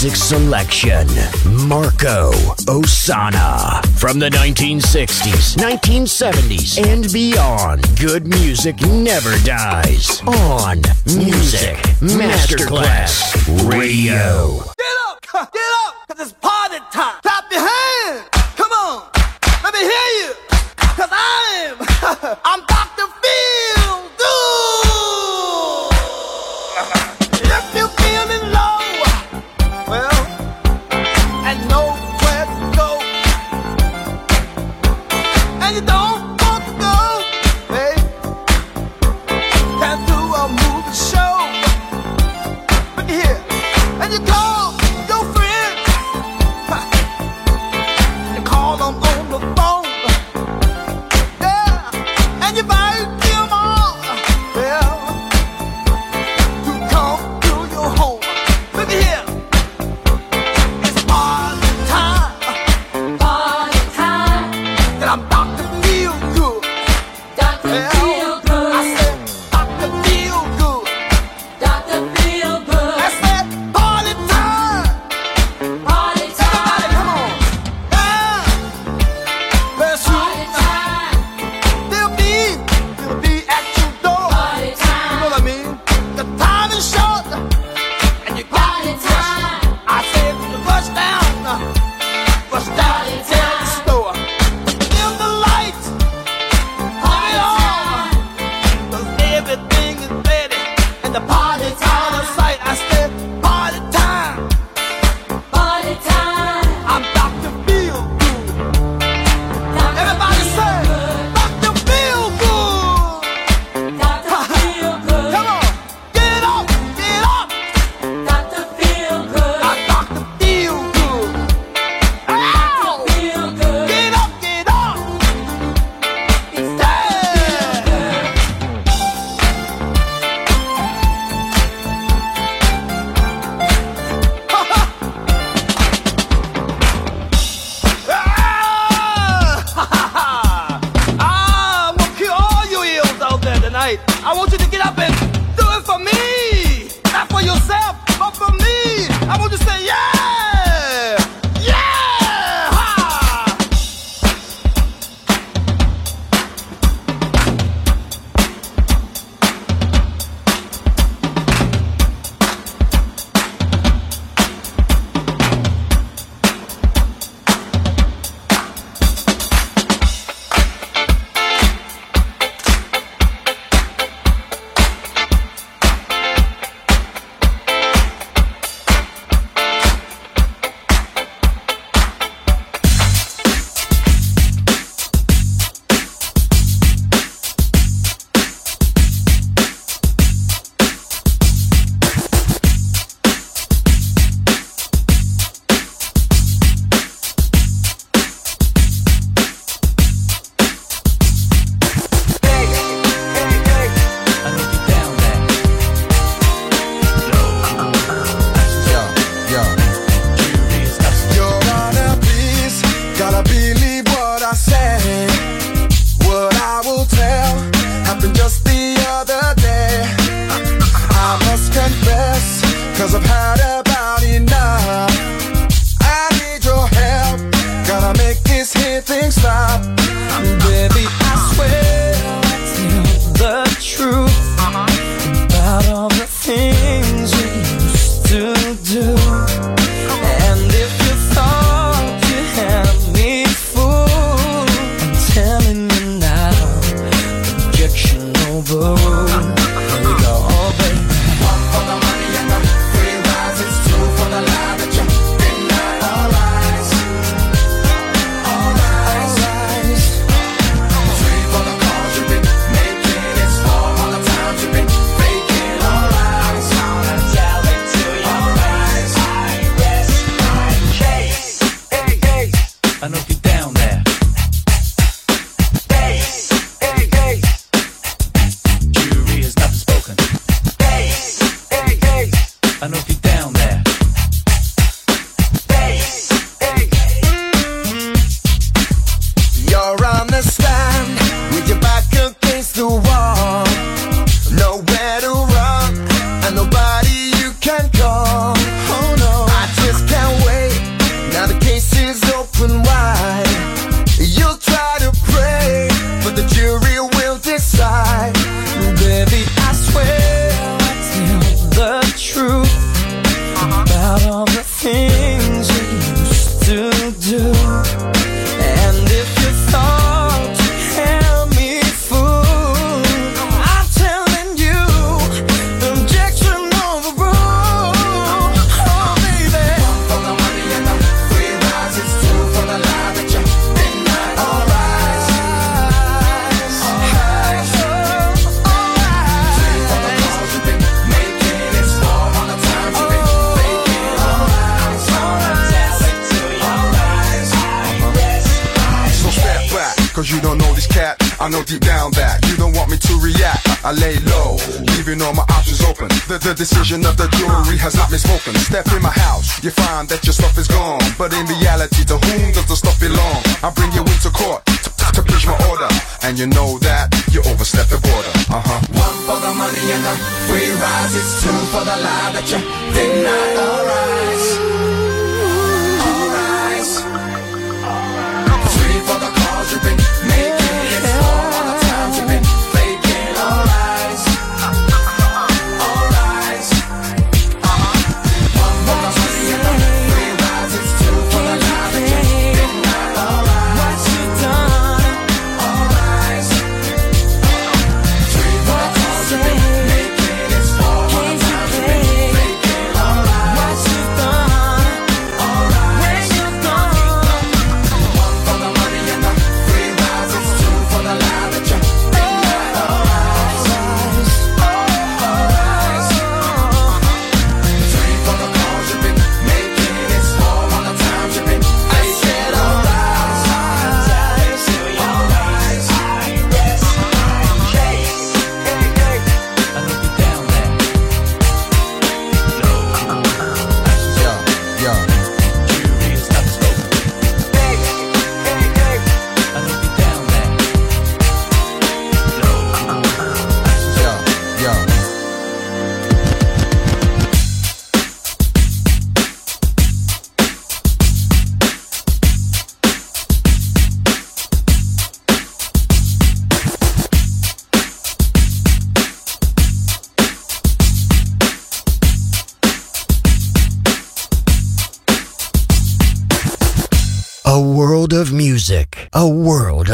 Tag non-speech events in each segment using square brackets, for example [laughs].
music selection Marco Ossanna. From the 1960s, 1970s, and beyond, good music never dies. On Music Masterclass Radio. Get up! Get up! Cause it's party time! Clap your hands! Come on! Let me hear you! Cause I am! [laughs] I'm back. Deep down that you don't want me to react. I lay low, leaving all my options open. The, the decision of the jury has not been spoken. Step in my house, you find that your stuff is gone. But in reality, to whom does the stuff belong? I bring you into court to, to push my order. And you know that you overstep the border. Uh huh. One for the money and the free rise. It's two for the lie that you did not arise. Three for the been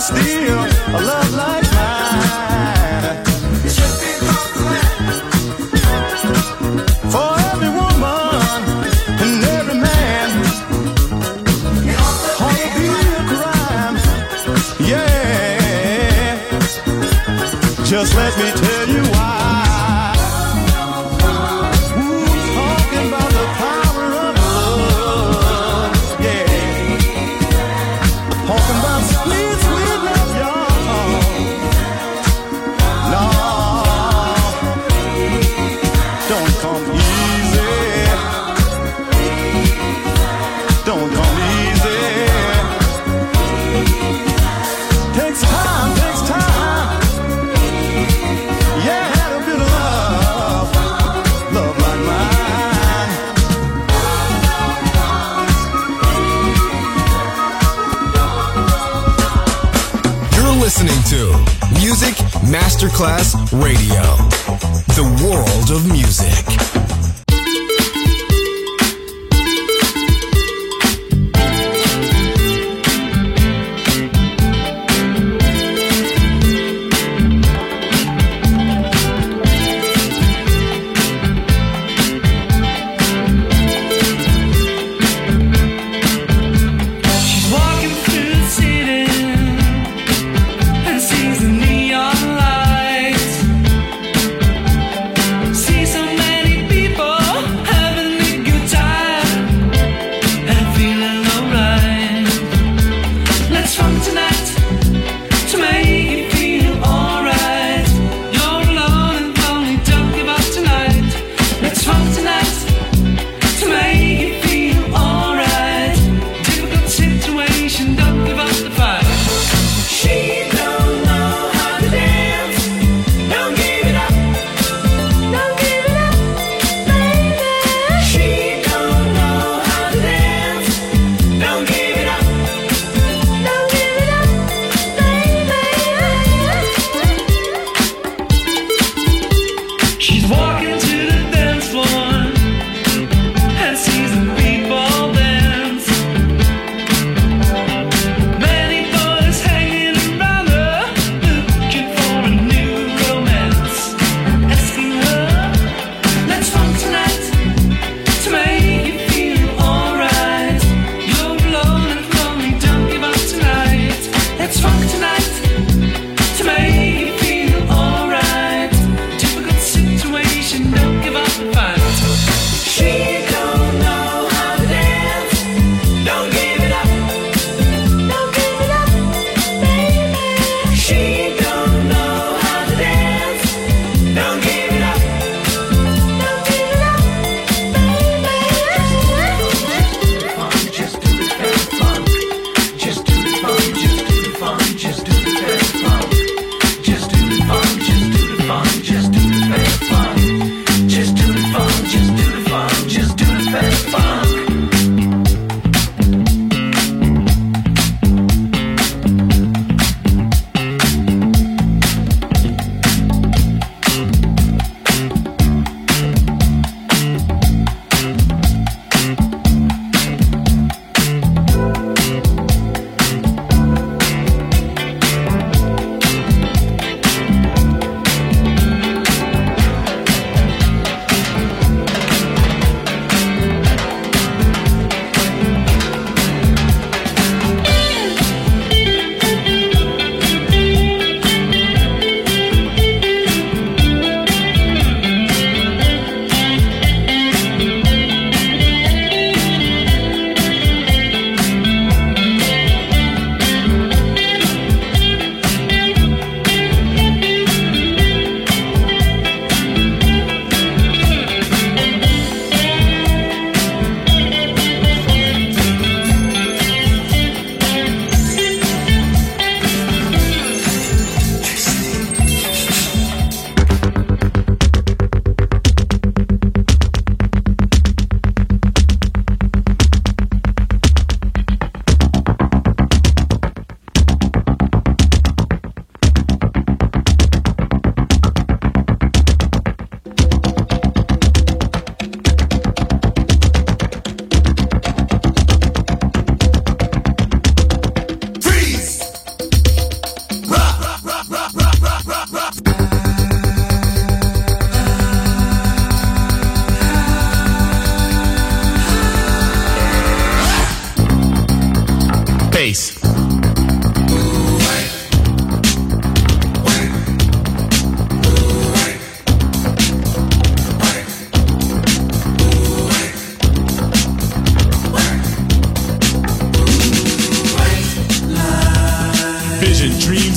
still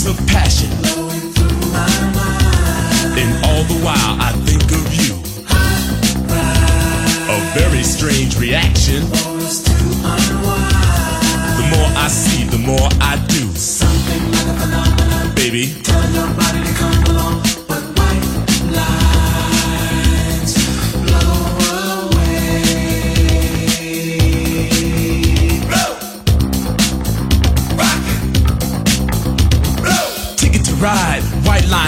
of passion. And all the while I think of you. A very strange reaction. The more I see, the more I do. Baby.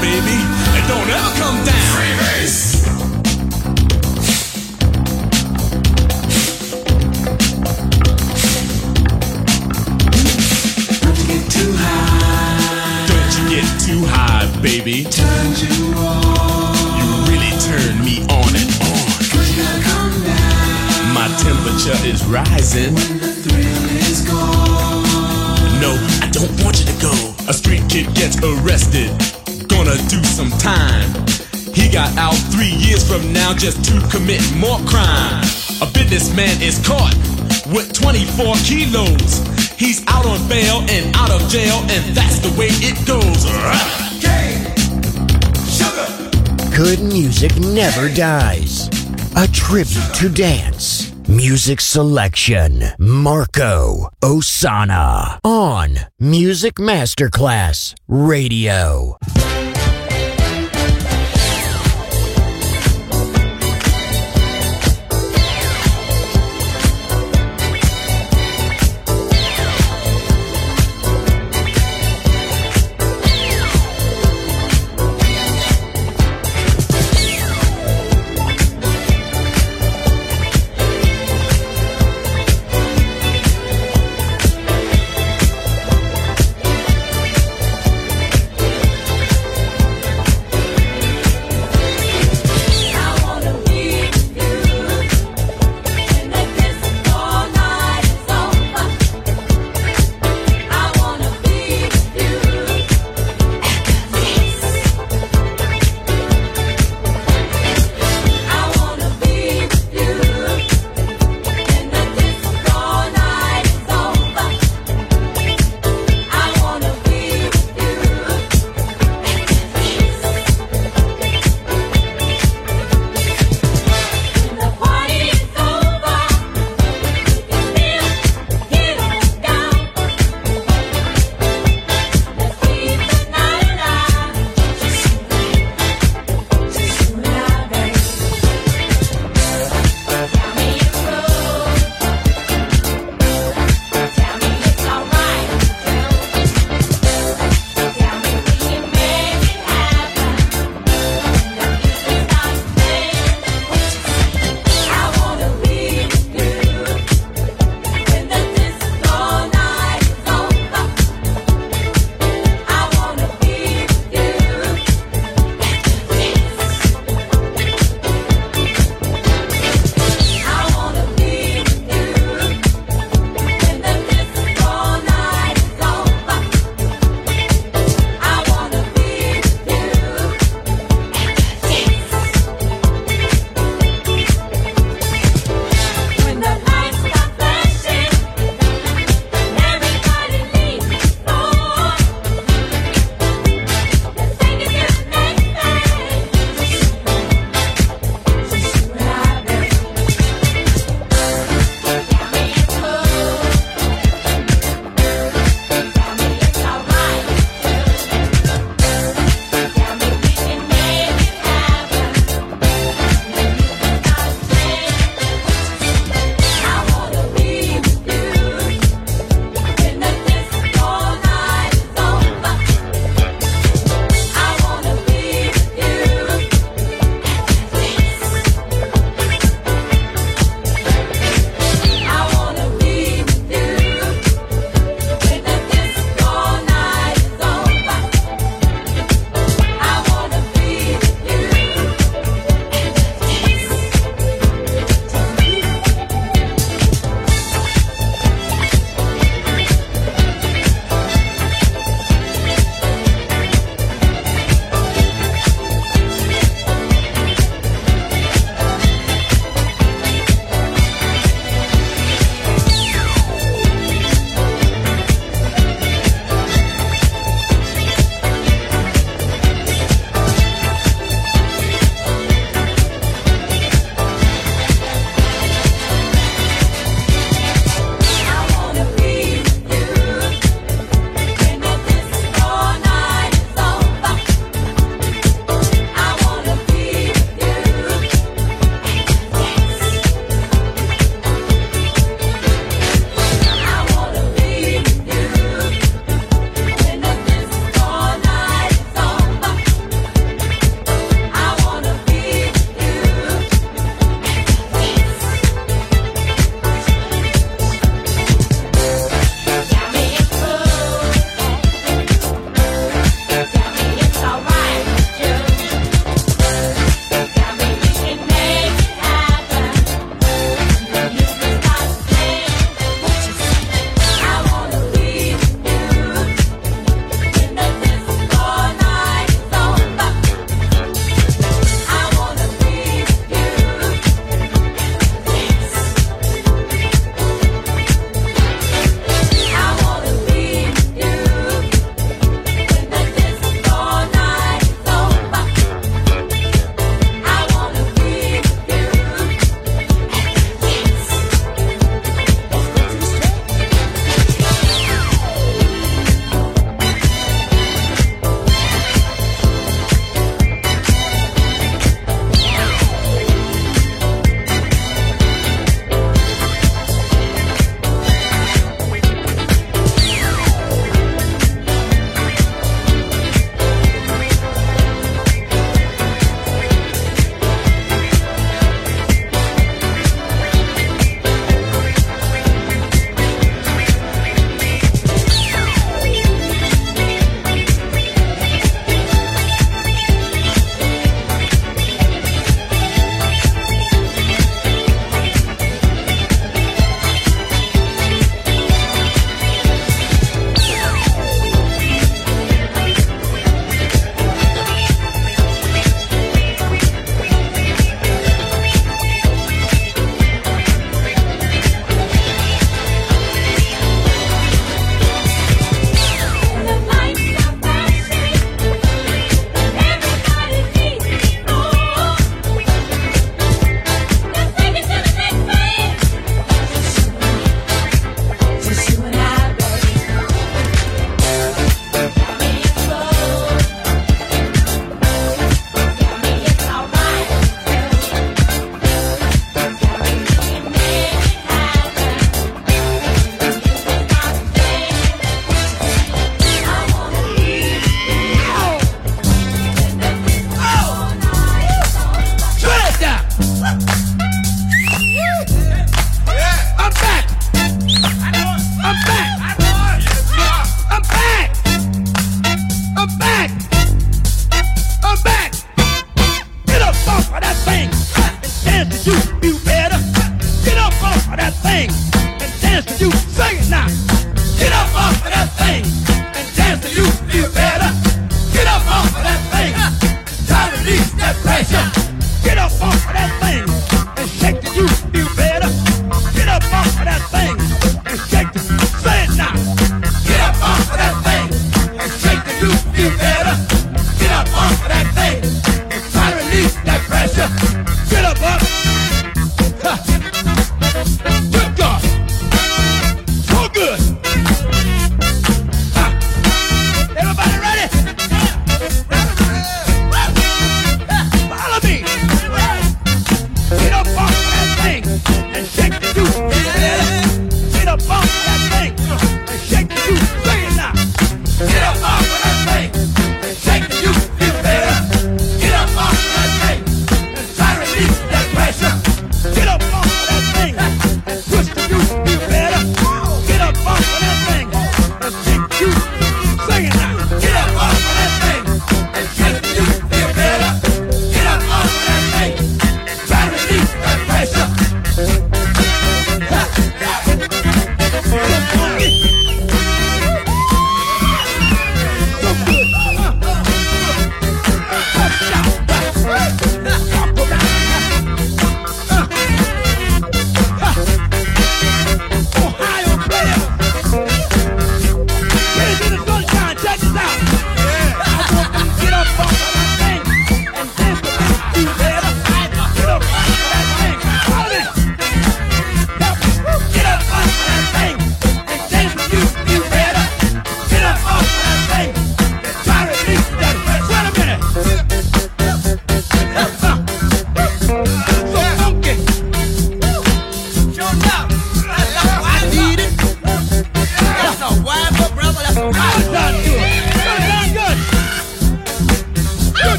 Baby. And don't ever come down. Freebase. Get too high, baby. Turn you on. You really turn me on and on. My temperature is rising. When the thrill is gone. No, I don't want you to go. A street kid gets arrested. Gonna do some time. He got out three years from now just to commit more crime. A businessman is caught with 24 kilos. He's out on bail and out of jail, and that's the way it goes. Good music never dies. A tribute to dance. Music selection. Marco Ossanna on Music Masterclass Radio.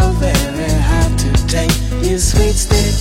So very hard to take. You sweet sticky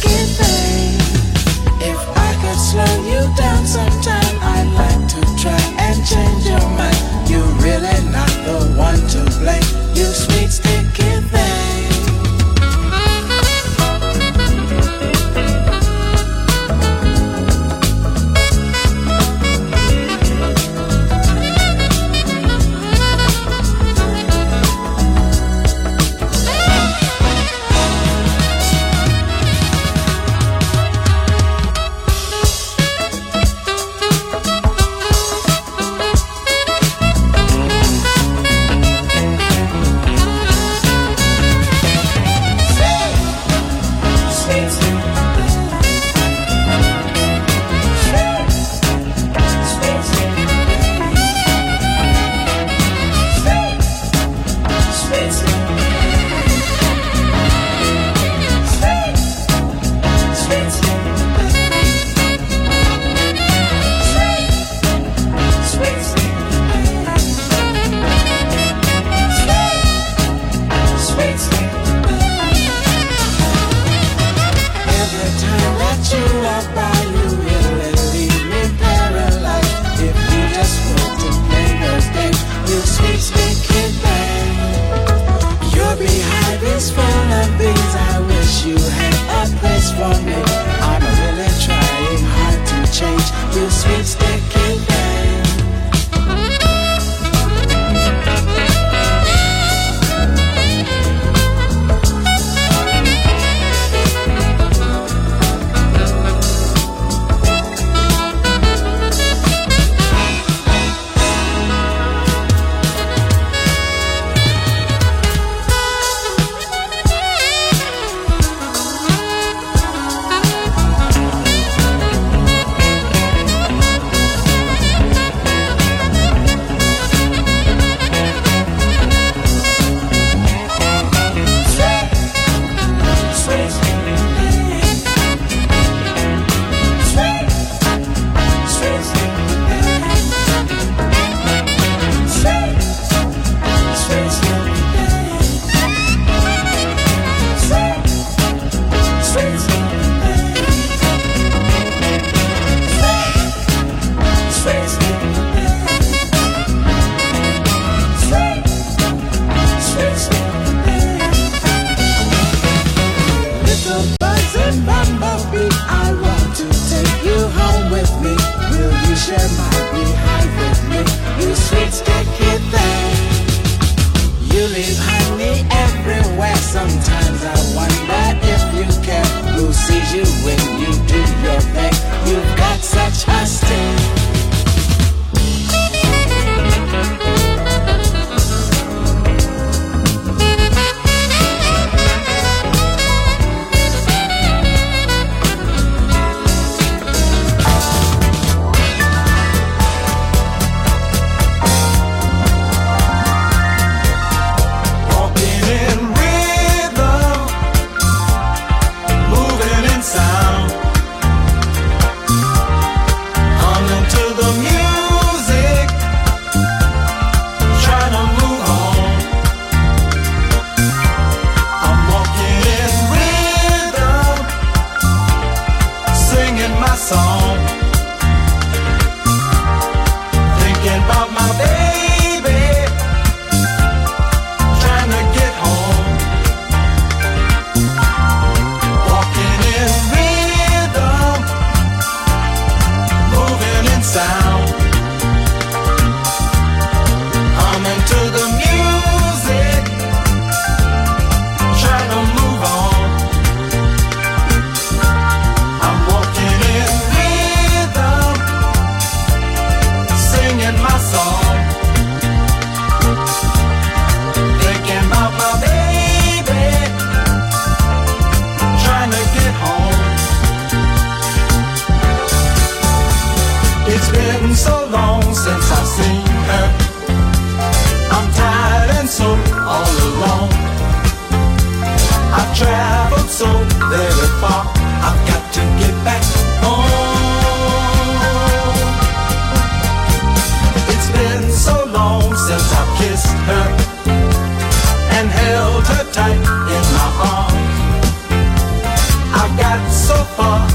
发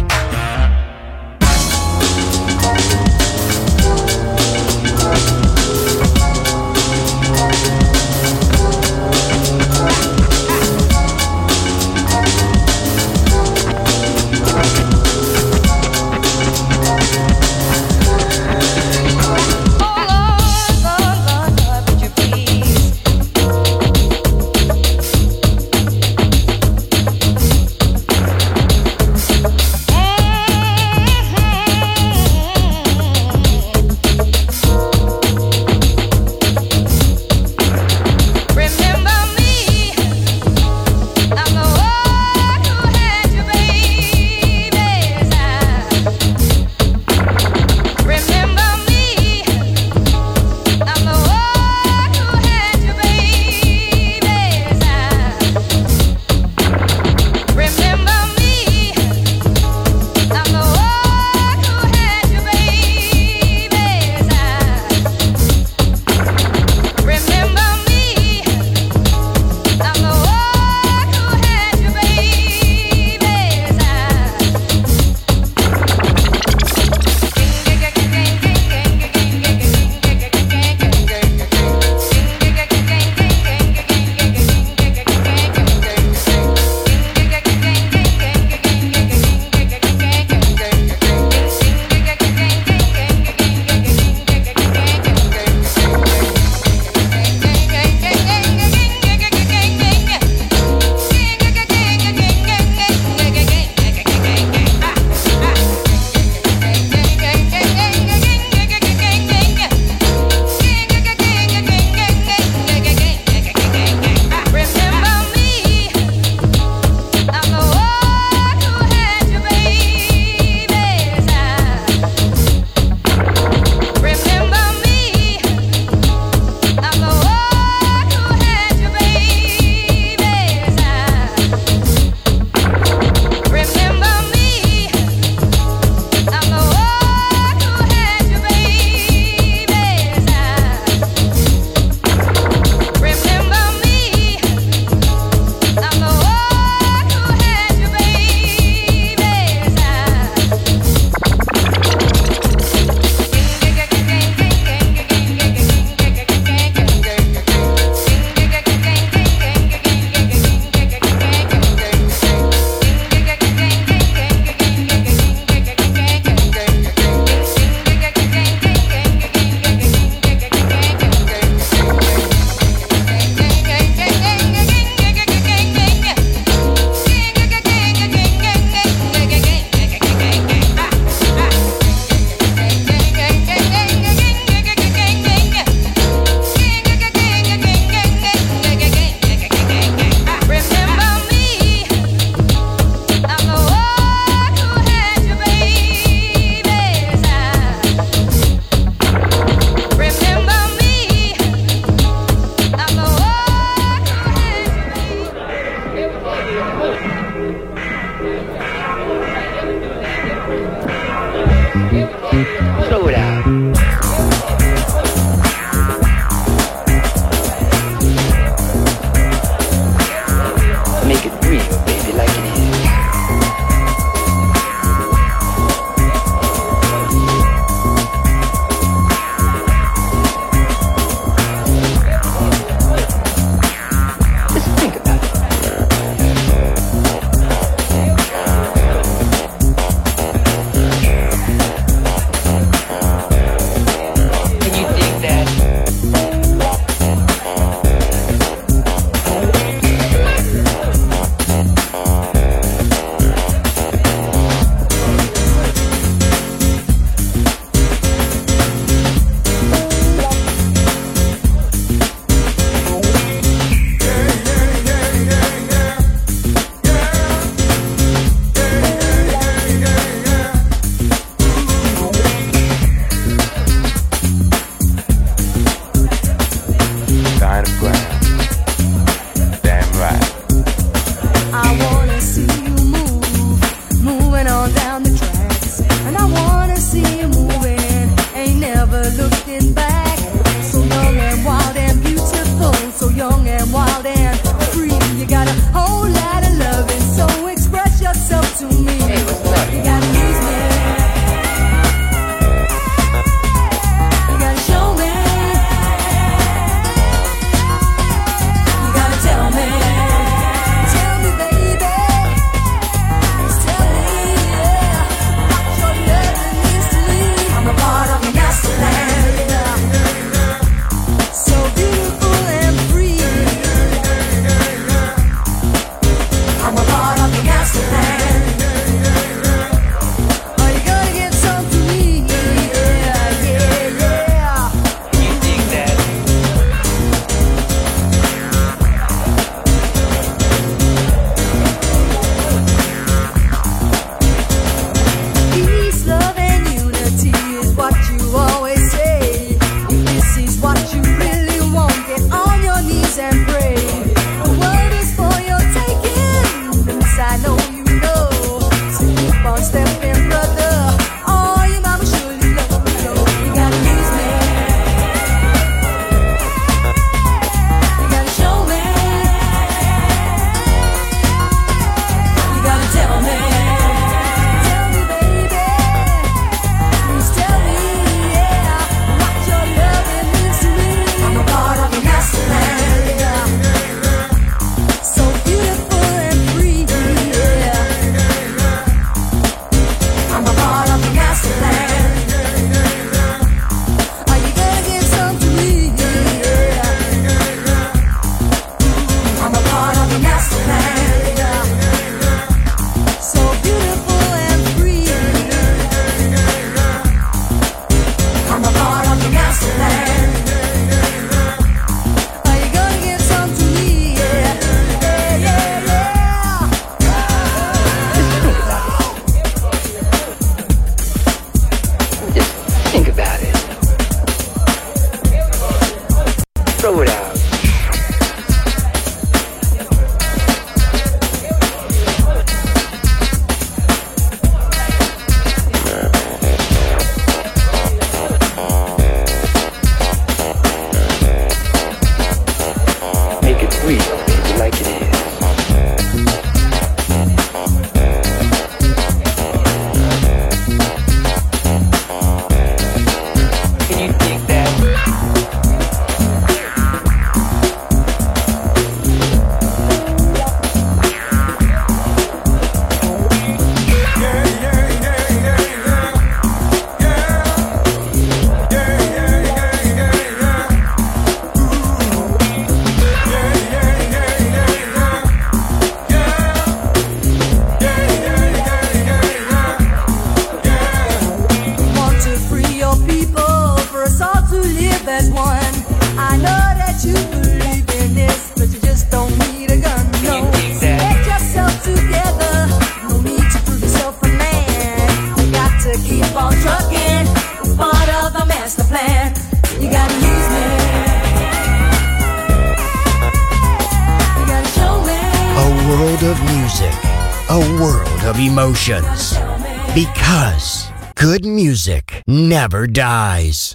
Never dies.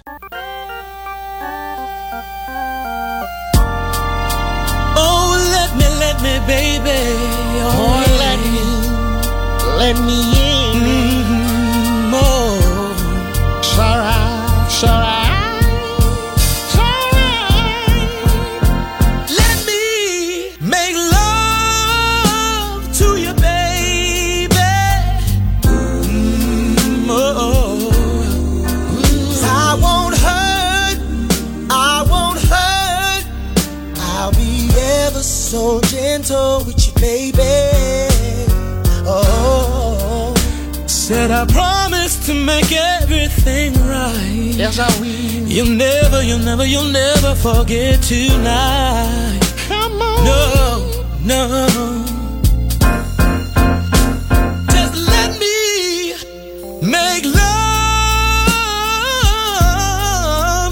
To make everything right. Yes, I will. You'll never, you'll never, you'll never forget tonight. Come on. No, no. Just let me make love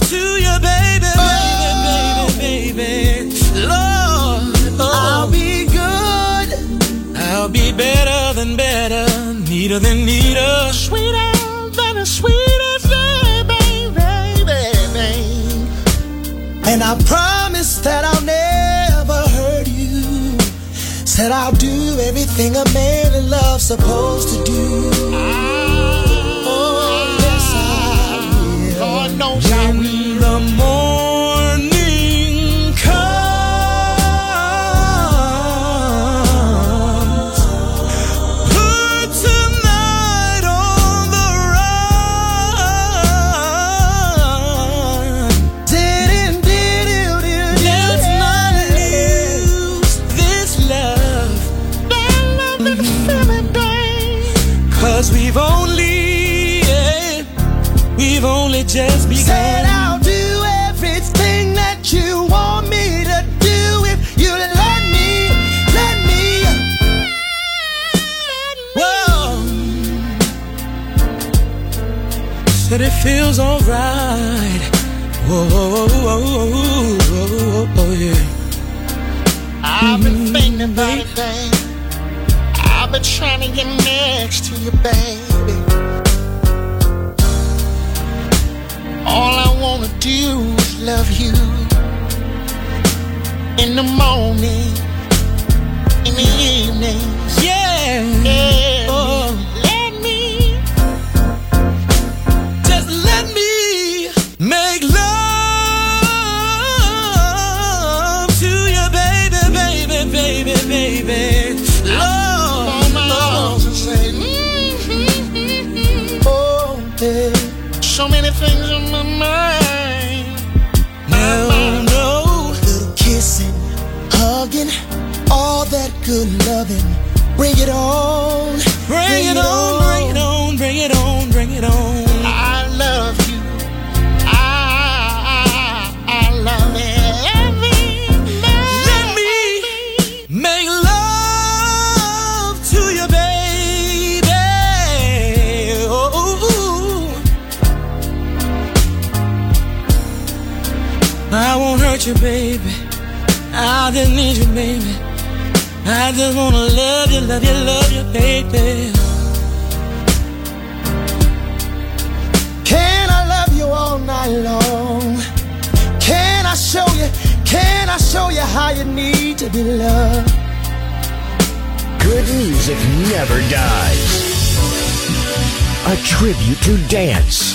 to you, baby, baby, baby, baby. Lord, oh. I'll be good. I'll be better than better, neater than neater, I promise that I'll never hurt you. Said I'll do everything a man in love's supposed to do. Ah. Oh, yes, I will. Lord knows I will. Feels alright. Whoa, whoa, whoa, whoa, yeah. I've been mm-hmm, thinking about it, babe. I've been trying to get next to you, baby. All I wanna do is love you. In the morning, in the evening. Yeah. yeah. Baby, baby. Lord, Lord. Say, mm-hmm. oh, babe. So many things on my mind. No, no. Little kissing, hugging, all that good loving. Bring it on. You, baby. I just need you, baby. I just wanna love you, love you, love you, baby. Can I love you all night long? Can I show you? Can I show you how you need to be loved? Good music never dies. a tribute to dance.